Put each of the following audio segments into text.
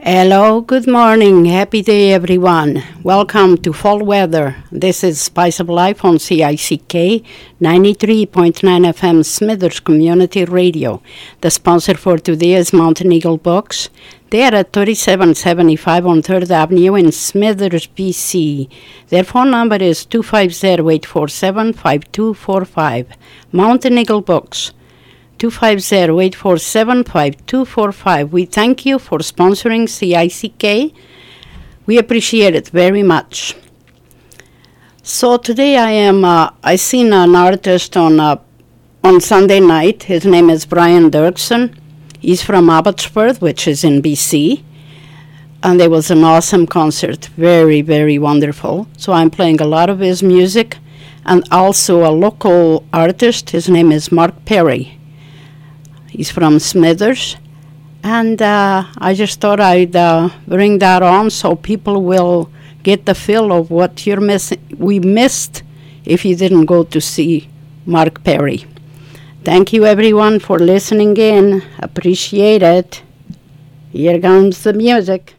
Hello, good morning, happy day everyone. Welcome to Fall Weather. This is Spice of Life on CICK 93.9 FM Smithers Community Radio. The sponsor for today is Mountain Eagle Books. They are at 3775 on 3rd Avenue in Smithers, BC. Their phone number is 250-847-5245. Mountain Eagle Books. 250-847-5245. We thank you for sponsoring CICK. We appreciate it very much. So today I am uh, I seen an artist on uh, on Sunday night. His name is Brian Doerksen. He's from Abbotsford, which is in BC. And it was an awesome concert, very very wonderful. So I'm playing a lot of his music and also a local artist. His name is Mark Perry. He's from Smithers. And uh, I just thought I'd uh, bring that on so people will get the feel of what you're missing. We missed if you didn't go to see Mark Perry. Thank you, everyone, for listening in. Appreciate it. Here comes the music.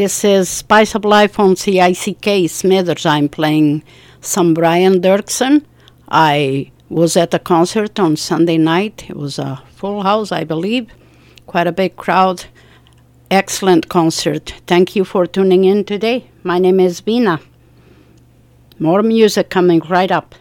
This is Spice of Life on CICK Smithers. I'm playing some Brian Doerksen. I was at a concert on Sunday night. It was a full house, I believe, quite a big crowd. Excellent concert. Thank you for tuning in today. My name is Vina. More music coming right up.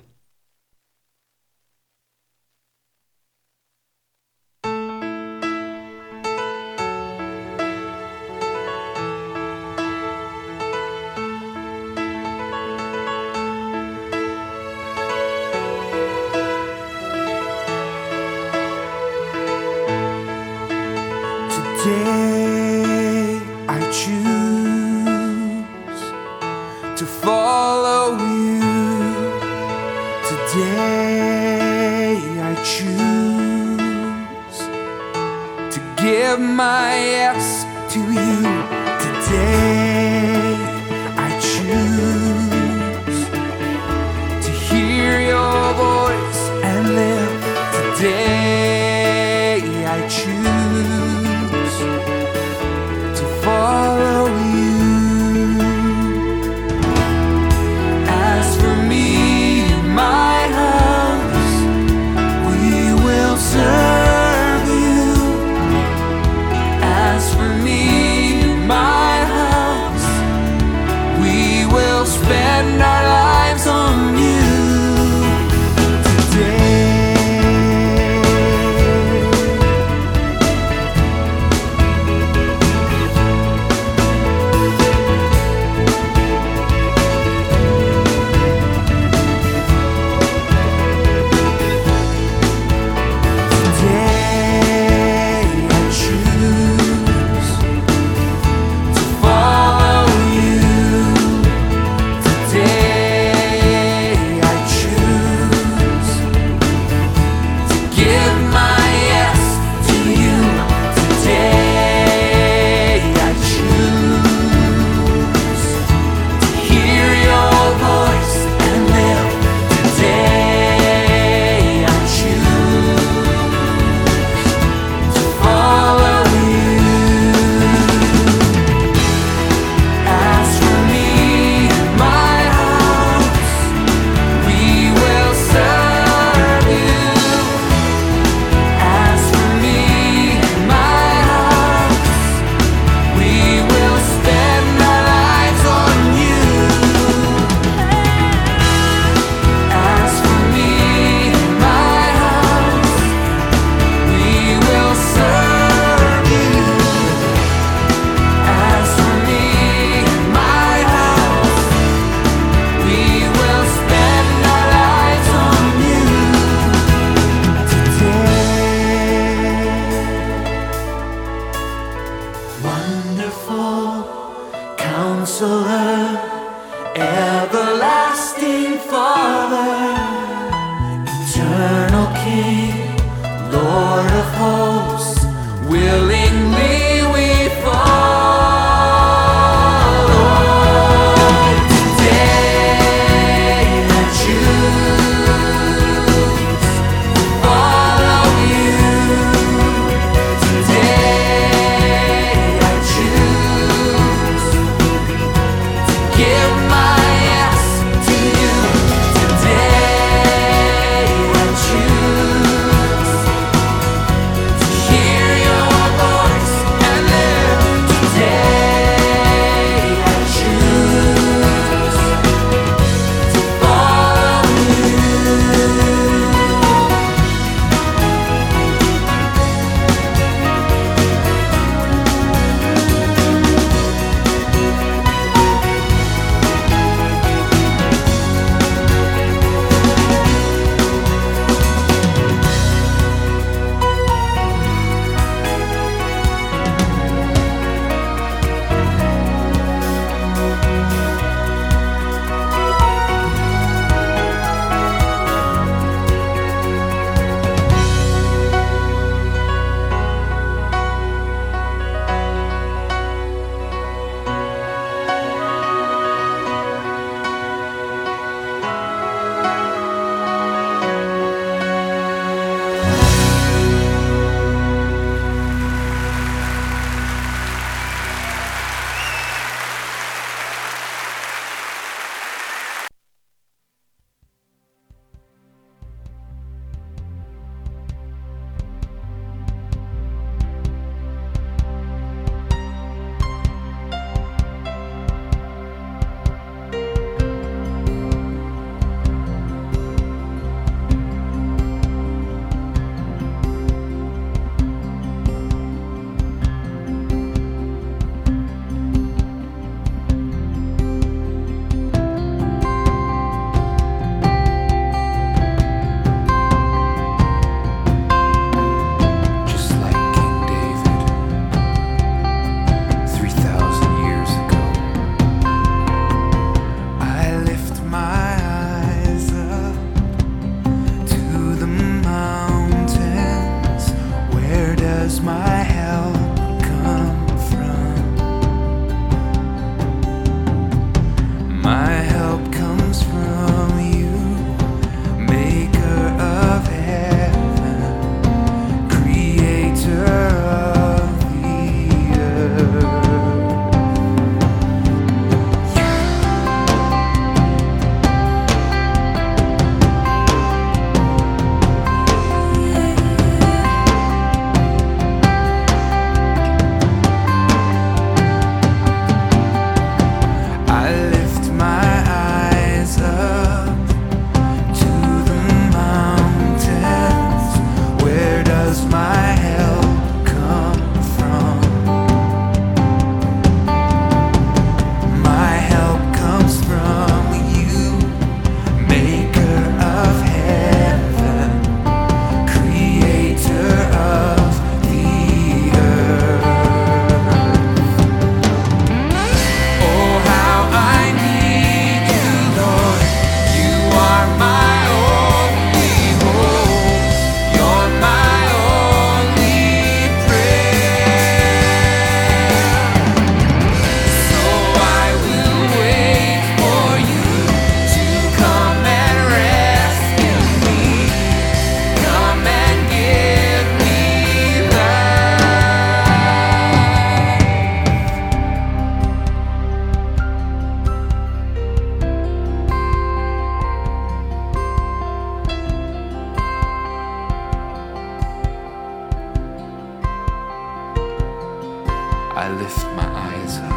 I lift my eyes up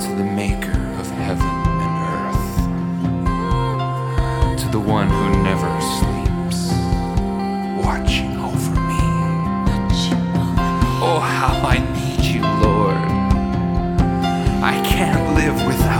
to the maker of heaven and earth, to the one who never sleeps, watching over me. Oh, how I need you, Lord. I can't live without.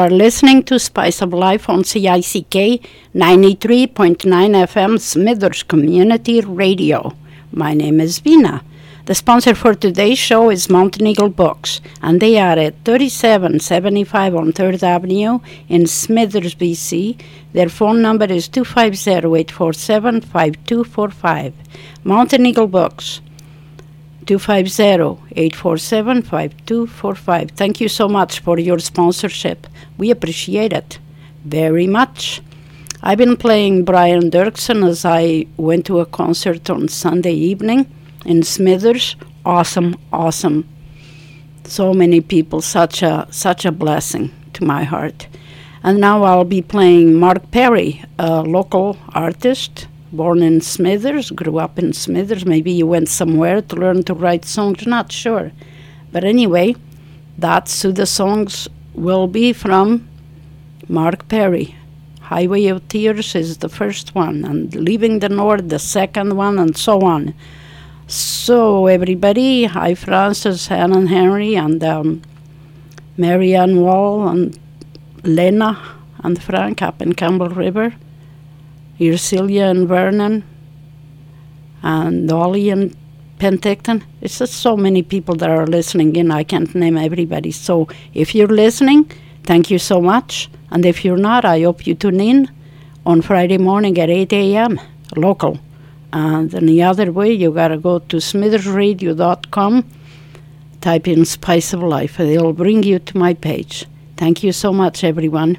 Are listening to Spice of Life on CICK 93.9 FM Smithers Community Radio. My name is Vina. The sponsor for today's show is Mountain Eagle Books, and they are at 3775 on 3rd Avenue in Smithers, BC. Their phone number is 250 847 5245. Mountain Eagle Books. 250-847-5245. Thank you so much for your sponsorship. We appreciate it very much. I've been playing Brian Doerksen as I went to a concert on Sunday evening in Smithers. Awesome, awesome. So many people, such a such a blessing to my heart. And now I'll be playing Mark Perry, a local artist born in Smithers, grew up in Smithers. Maybe you went somewhere to learn to write songs, not sure. But anyway, that's who the songs will be from Mark Perry. Highway of Tears is the first one, and Leaving the North, the second one, and so on. So, everybody, hi Francis, Hannah Henry, and um, Marianne Wall, and Lena, and Frank up in Campbell River. Ursilia and Vernon, and Dolly and Penticton. It's just so many people that are listening in. I can't name everybody. So if you're listening, thank you so much. And if you're not, I hope you tune in on Friday morning at 8 a.m. local. And the other way, you gotta go to smithersradio.com, type in Spice of Life, and it'll bring you to my page. Thank you so much, everyone.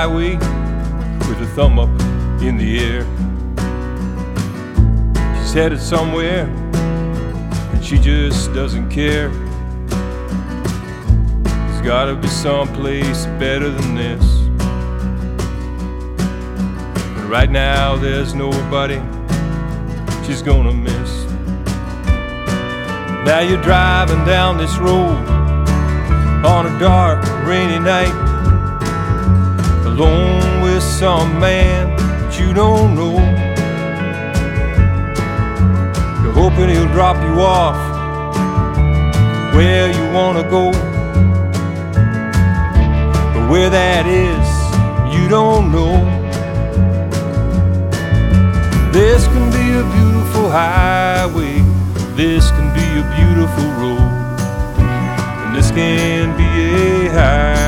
Highway with a thumb up in the air. She's headed somewhere and she just doesn't care. There's gotta be someplace better than this. But right now there's nobody she's gonna miss. Now you're driving down this road on a dark, rainy night alone with some man that you don't know. You're hoping he'll drop you off where you wanna go. But where that is, you don't know. This can be a beautiful highway, this can be a beautiful road, and this can be a highway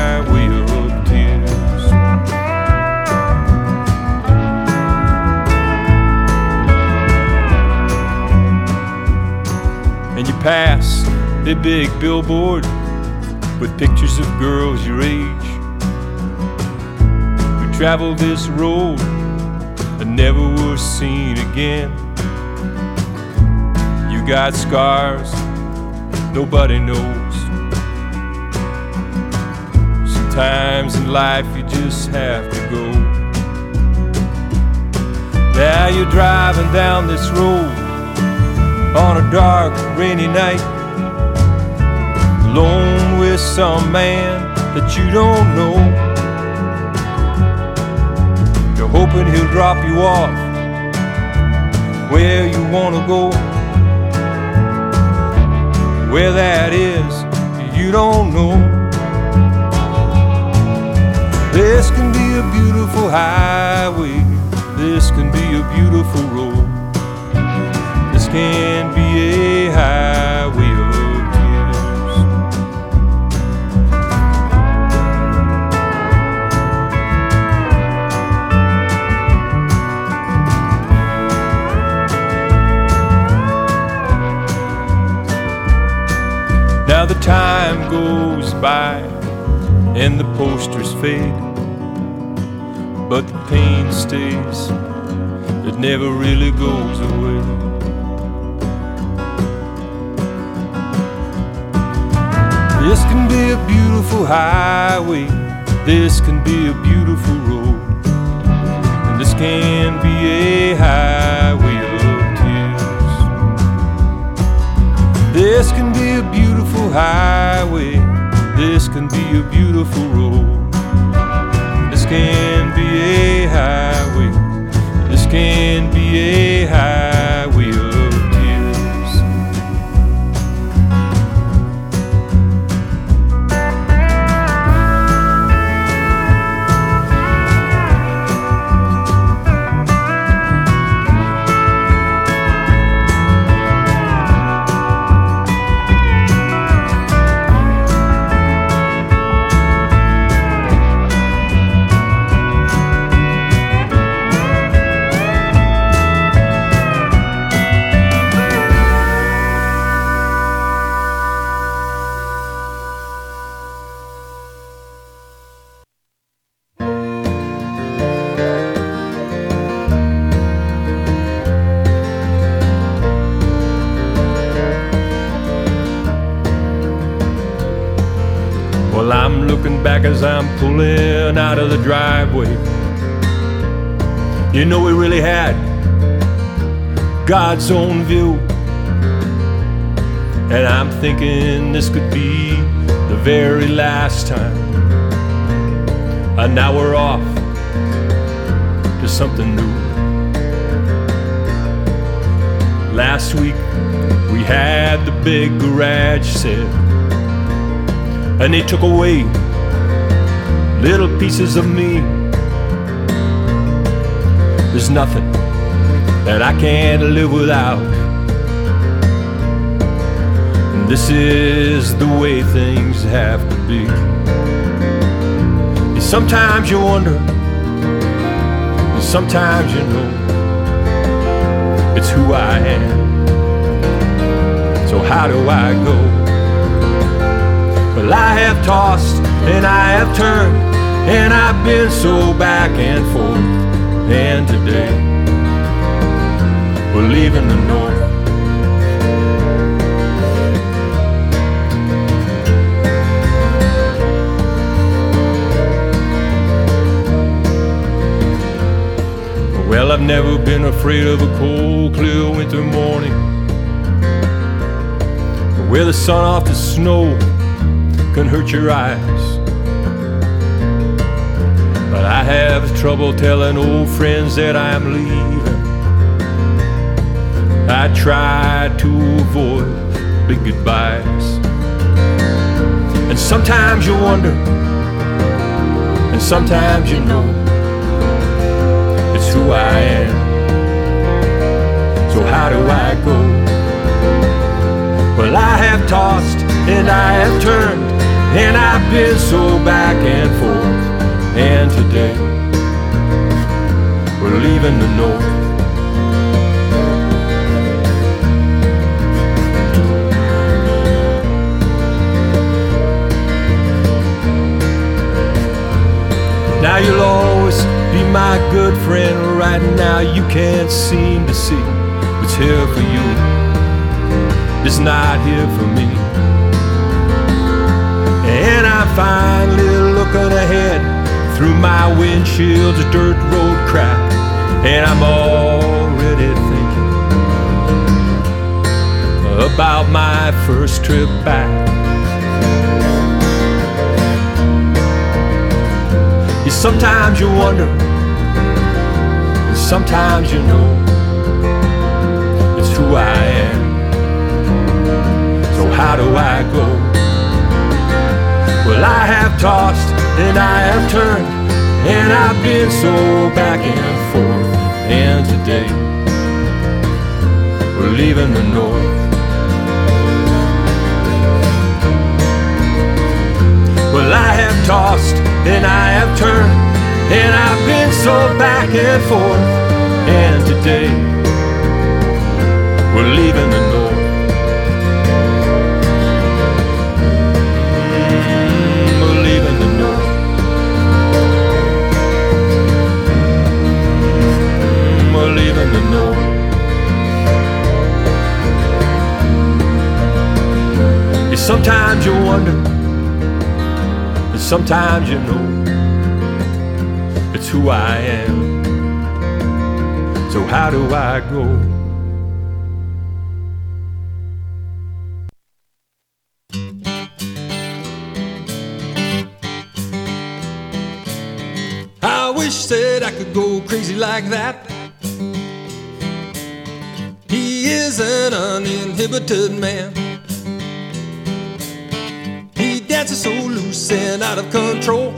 pass the big billboard with pictures of girls your age who traveled this road and never were seen again. You got scars nobody knows. Sometimes in life you just have to go. Now you're driving down this road on a dark, rainy night, alone with some man that you don't know. You're hoping he'll drop you off where you wanna go. Where that is, you don't know. This can be a beautiful highway, this can be a beautiful road. This can posters fade, but the pain stays. It never really goes away. This can be a beautiful highway. This can be a beautiful road. And this can be a highway of tears. This can be a beautiful highway. This can a beautiful road. This can be a highway. This can be a highway Well, I'm looking back as I'm pulling out of the driveway. You know, we really had God's own view. And I'm thinking this could be the very last time. And now we're off to something new. Last week we had the big garage sale and they took away little pieces of me. There's nothing that I can't live without. And this is the way things have to be. And sometimes you wonder, and sometimes you know it's who I am. So, how do I go? Well, I have tossed and I have turned, and I've been so back and forth. And today, we're leaving the north. Well, I've never been afraid of a cold, clear winter morning where the sun off the snow can hurt your eyes. But I have trouble telling old friends that I'm leaving. I try to avoid big goodbyes. And sometimes you wonder, and sometimes you know it's who I am. So how do I go? Well, I have tossed and I have turned, and I've been so back and forth. And today, we're leaving the north. Now you'll always be my good friend. Right now, you can't seem to see what's here for you It's not here for me. Finally looking ahead through my windshield's dirt road crack, and I'm already thinking about my first trip back. Sometimes you wonder, and sometimes you know it's who I am. So how do I go? Well, I have tossed and I have turned, and I've been so back and forth. And today, we're leaving the north. Well, I have tossed and I have turned, and I've been so back and forth. And today, we're leaving the north. sometimes you wonder, and sometimes you know, it's who I am. So how do I go? I wish that I could go crazy like that. Is an uninhibited man. He dances so loose and out of control.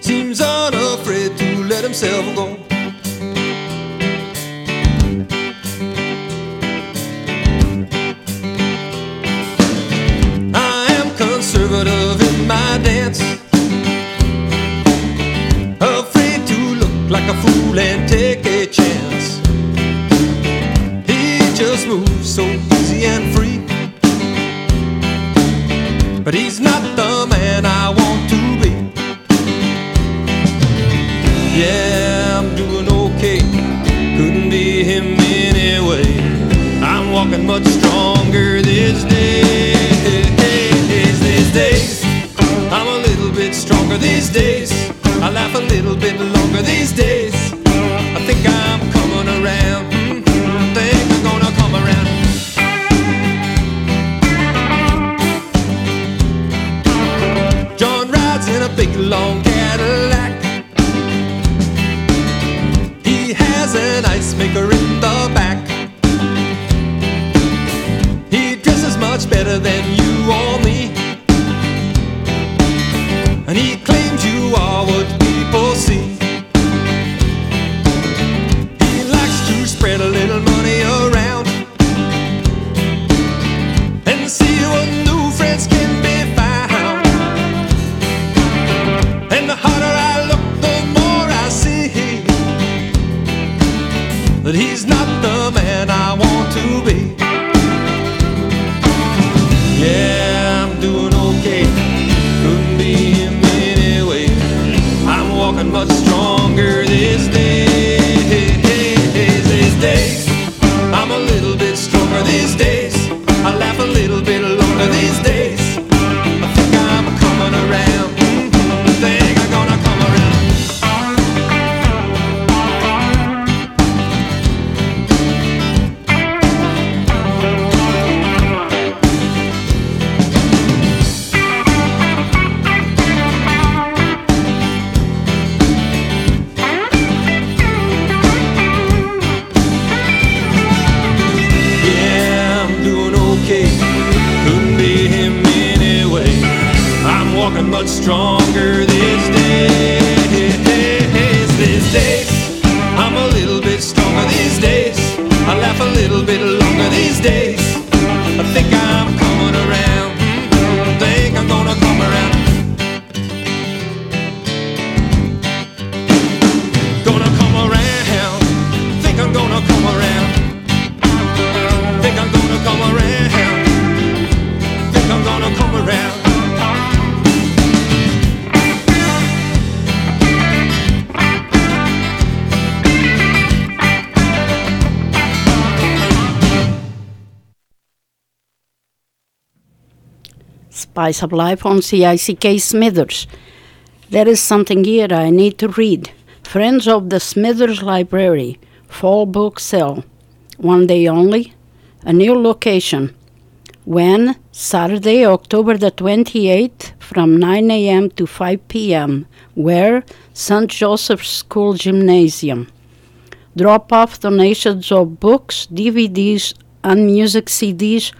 Seems unafraid to let himself go. Much better than you Spice of Life on CICK Smithers. There is something here I need to read. Friends of the Smithers Library, Fall Book Sale. One day only. A new location. When? Saturday, October the 28th from 9 a.m. to 5 p.m. Where? St. Joseph's School Gymnasium. Drop off donations of books, DVDs, and music CDs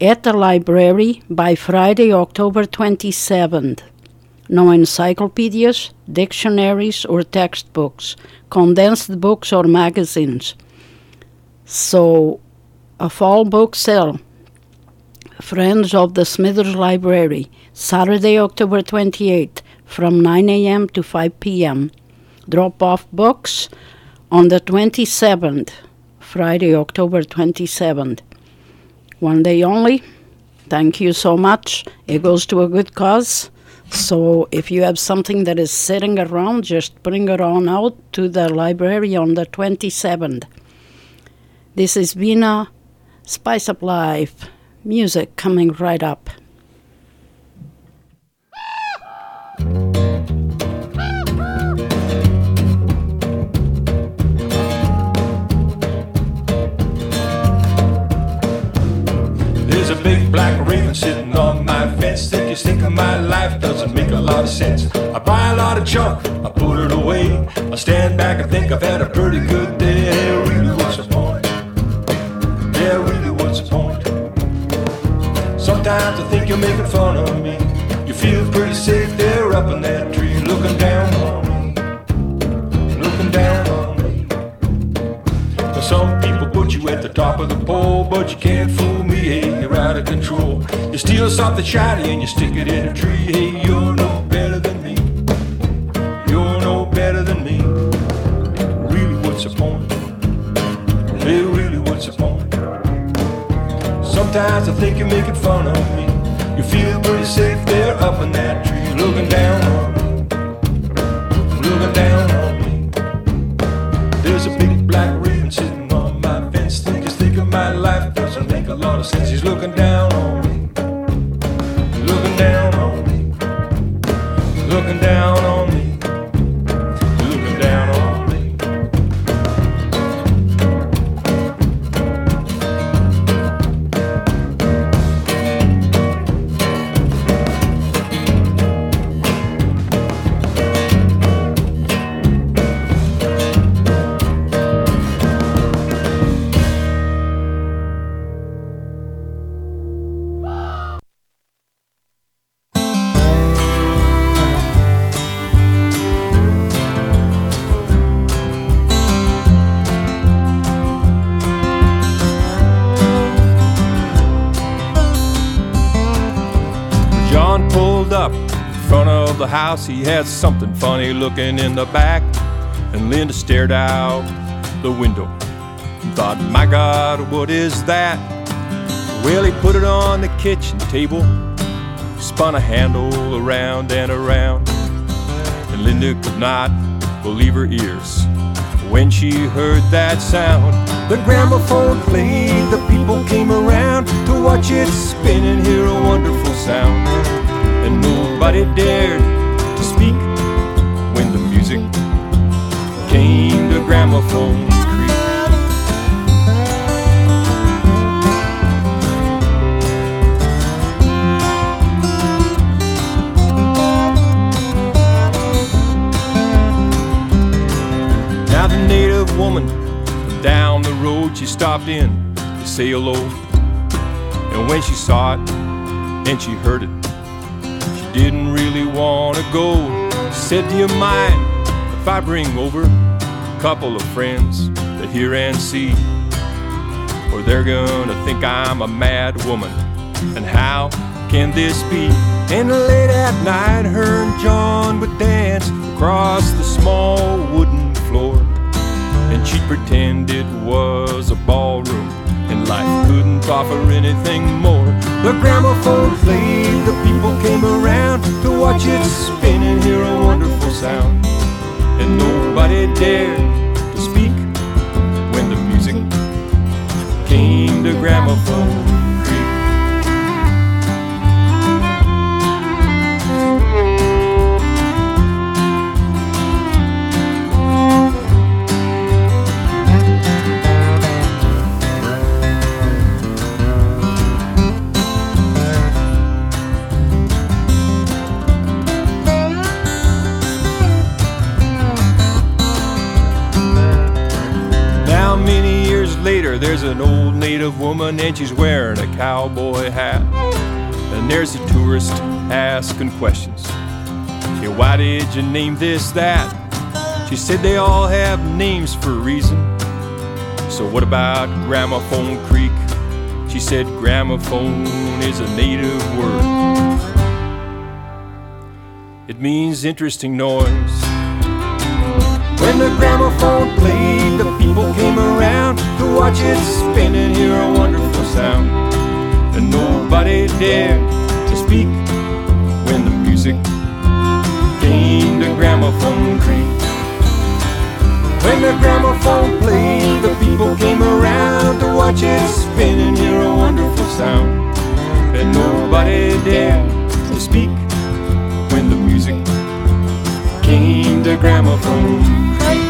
at the library by Friday, October 27th. No encyclopedias, dictionaries, or textbooks, condensed books or magazines. So, a fall book sale. Friends of the Smithers Library, Saturday, October 28th, from 9 a.m. to 5 p.m. Drop off books on the 27th, Friday, October 27th. One day only. Thank you so much. It goes to a good cause. So if you have something that is sitting around, just bring it on out to the library on the 27th. This is Vina, Spice of Life, music coming right up. Big black raven sitting on my fence. Think you think of my life doesn't make a lot of sense. I buy a lot of junk, I put it away. I stand back and think I've had a pretty good day. Yeah, really, what's the point? Yeah, really, what's the point? Sometimes I think you're making fun of me. You feel pretty safe there up in that tree, looking down on me, looking down some people put you at the top of the pole, but you can't fool me. Hey, you're out of control. You steal something shiny and you stick it in a tree. Hey, you're no better than me. You're no better than me. Really, what's the point? Hey, really, what's the point? Sometimes I think you're making fun of me. You feel pretty safe there up in that tree, looking down on me, looking down on me. Sense. He's looking down something funny looking in the back. And Linda stared out the window and thought, My God, what is that? Well, he put it on the kitchen table, spun a handle around and around. And Linda could not believe her ears when she heard that sound. The gramophone played, the people came around to watch it spin and hear a wonderful sound. And nobody dared music came to gramophone creek. Now the native woman down the road she stopped in to say hello. And when she saw it and she heard it, she didn't really want to go. She said, Do you mind if I bring over a couple of friends to hear and see? Or they're gonna think I'm a mad woman. And how can this be? And late at night, her and John would dance across the small wooden floor. And she'd pretend it was a ballroom, and life couldn't offer anything more. The gramophone played, the people came around to watch it spin and hear a wonderful sound. And nobody dared to speak when the music came to gramophone there's an old native woman and she's wearing a cowboy hat. And there's a tourist asking questions. Hey, why did you name this that? She said they all have names for a reason. So, what about Gramophone Creek? She said gramophone is a native word. It means interesting noise. When the gramophone played, the people came around watch it spin and hear a wonderful sound. And nobody dared to speak when the music came to Gramophone Creek. When the gramophone played, the people came around to watch it spin and hear a wonderful sound. And nobody dared to speak when the music came to gramophone. Let's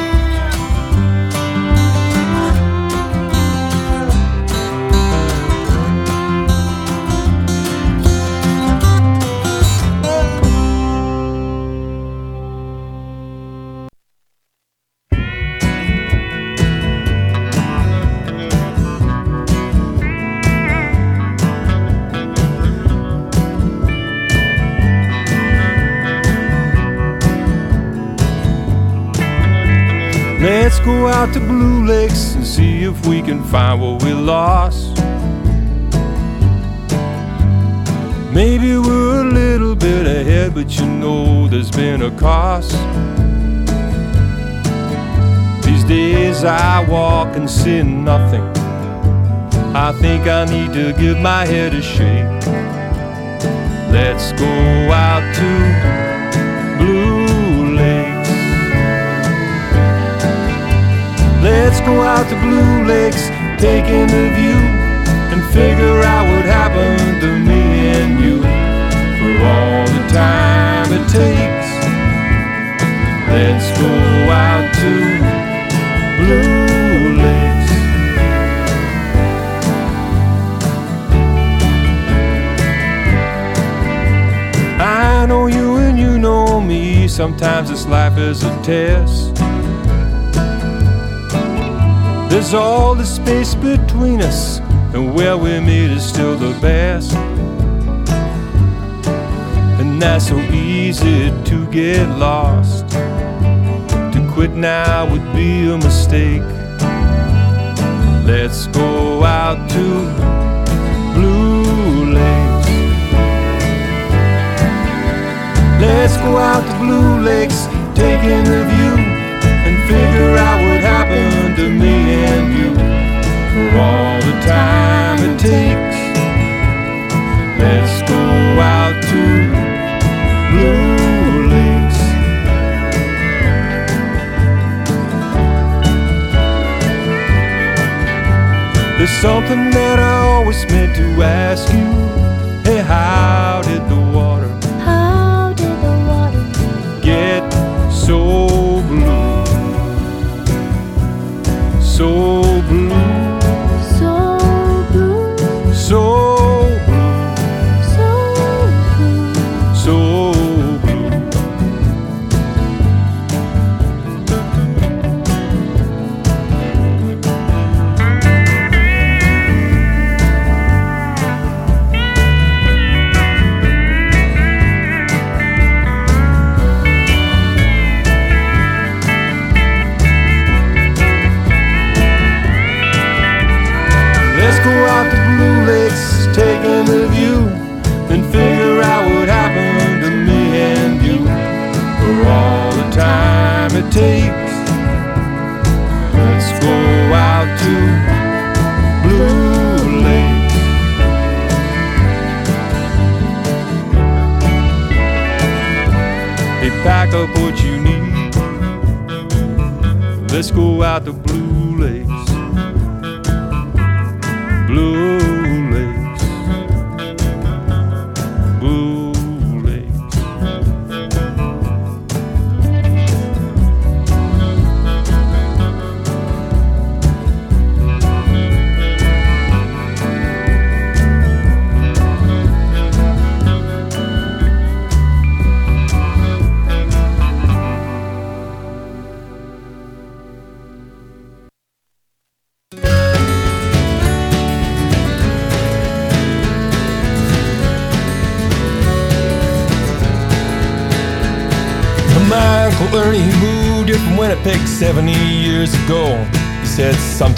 out to Blue Lakes and see if we can find what we lost. Maybe we're a little bit ahead, but you know there's been a cost. These days I walk and see nothing. I think I need to give my head a shake. Let's go out to Let's go out to Blue Lakes, taking the view, and figure out what happened to me and you for all the time it takes. Let's go out to Blue Lakes. I know you and you know me. Sometimes this life is a test. There's all the space between us, and where we meet is still the best. And that's so easy to get lost. To quit now would be a mistake. Let's go out to Blue Lakes. Let's go out to Blue Lakes, taking the view, and figure out happened to me and you for all the time it takes. Let's go out to Blue Lakes. There's something that I always meant to ask you. Hey, how did the water How did the water get so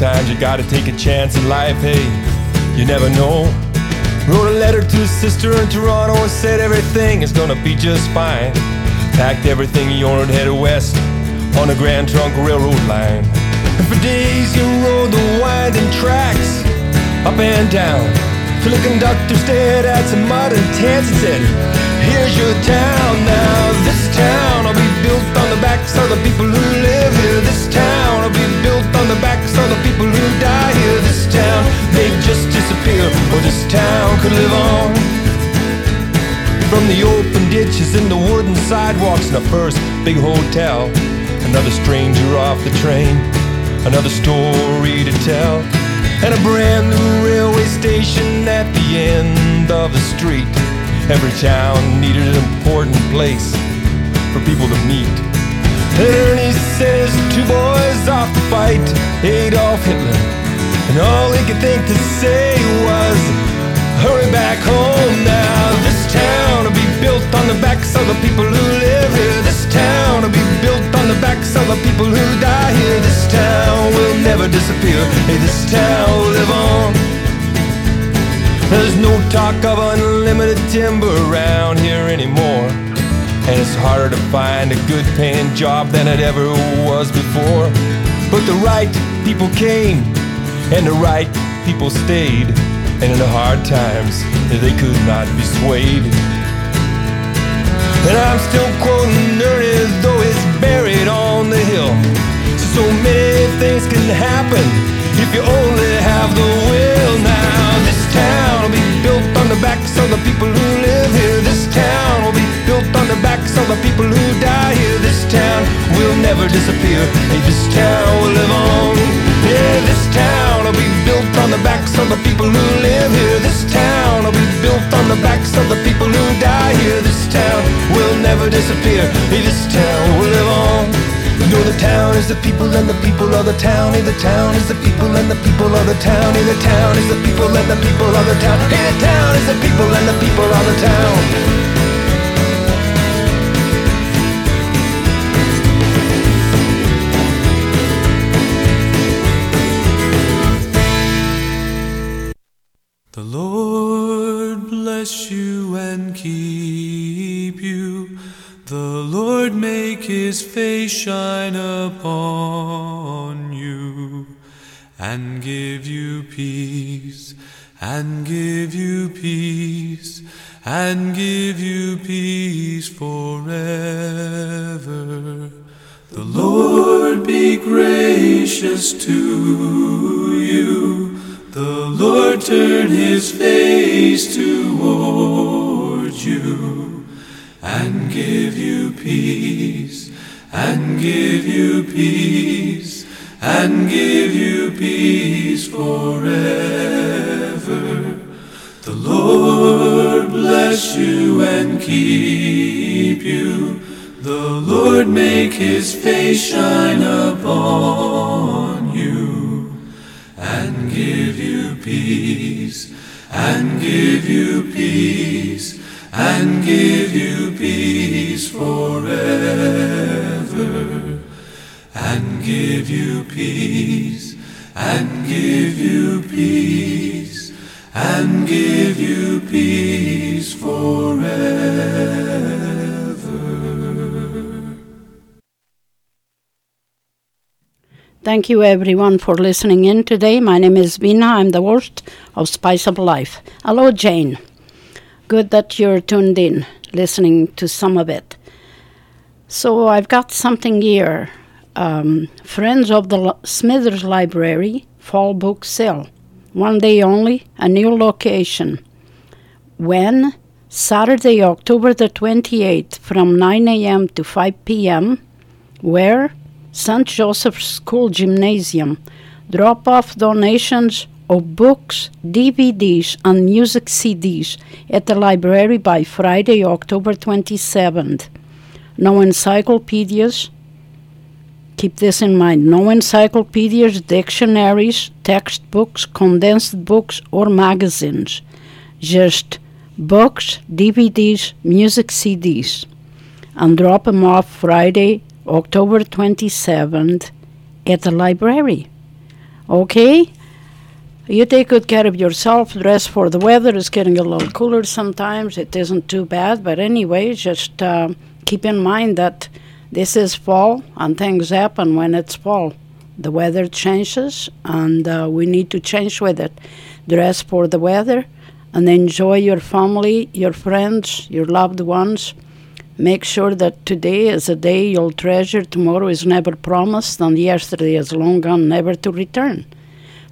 sometimes you gotta take a chance in life, hey, you never know. Wrote a letter to his sister in Toronto and said everything is gonna be just fine. Packed everything he owned and headed west on the Grand Trunk Railroad line. And for days he rode the winding tracks up and down till the conductor stared at some modern tents and said, Here's your town now. This town will be built on the backs of the people who live here. This town be built on the backs of the people who die here. This town may just disappear, or this town could live on. From the open ditches and the wooden sidewalks and the first big hotel. Another stranger off the train, another story to tell. And a brand new railway station at the end of the street. Every town needed an important place for people to meet. And Ernie says two boys off to fight Adolf Hitler. And all he could think to say was, Hurry back home now. This town will be built on the backs of the people who live here. This town will be built on the backs of the people who die here. This town will never disappear. Hey, this town will live on. There's no talk of unlimited timber around here anymore. And it's harder to find a good paying job than it ever was before. But the right people came, and the right people stayed. And in the hard times, they could not be swayed. And I'm still quoting Ernie as though it's buried on the hill. So many things can happen if you only have the will. Now, this town will be backs of the people who live here. This town will be built on the backs of the people who die here. This town will never disappear. Hey, this town will live on. Yeah, this town will be built on the backs of the people who live here. This town will be built on the backs of the people who die here. This town will never disappear. This town will live on. Know the town is the people and the people of the town. Hey, the town is the people and the people of the town. Hey, the town is the people and the people of the town. Hey, the town is the people and the people of the town. And give you peace, and give you peace forever. The Lord be gracious to you. The Lord turn his face toward you and give you peace, and give you peace, and give you peace forever. Lord bless you and keep you. The Lord make his face shine upon you and give you peace, and give you peace, and give you peace forever, and give you peace, and give you peace, and give you peace forever. Thank you, everyone, for listening in today. My name is Vina. I'm the host of Spice of Life. Hello, Jane. Good that you're tuned in, listening to some of it. So, I've got something here. Um, Friends of the Li- Smithers Library Fall Book Sale. One day only, a new location. When? Saturday, October the 28th, from 9 a.m. to 5 p.m. Where? St. Joseph's School Gymnasium. Drop off donations of books, DVDs, and music CDs at the library by Friday, October 27th. No encyclopedias. Keep this in mind no encyclopedias, dictionaries, textbooks, condensed books, or magazines. Just books, DVDs, music CDs. And drop them off Friday, October 27th at the library. Okay? You take good care of yourself, dress for the weather. It's getting a little cooler sometimes. It isn't too bad, but anyway, just uh, keep in mind that this is fall and things happen when it's fall. The weather changes and uh, we need to change with it. Dress for the weather and enjoy your family, your friends, your loved ones. Make sure that today is a day you'll treasure, tomorrow is never promised, and yesterday is long gone, never to return.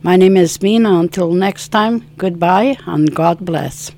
My name is Mina. Until next time, goodbye and God bless.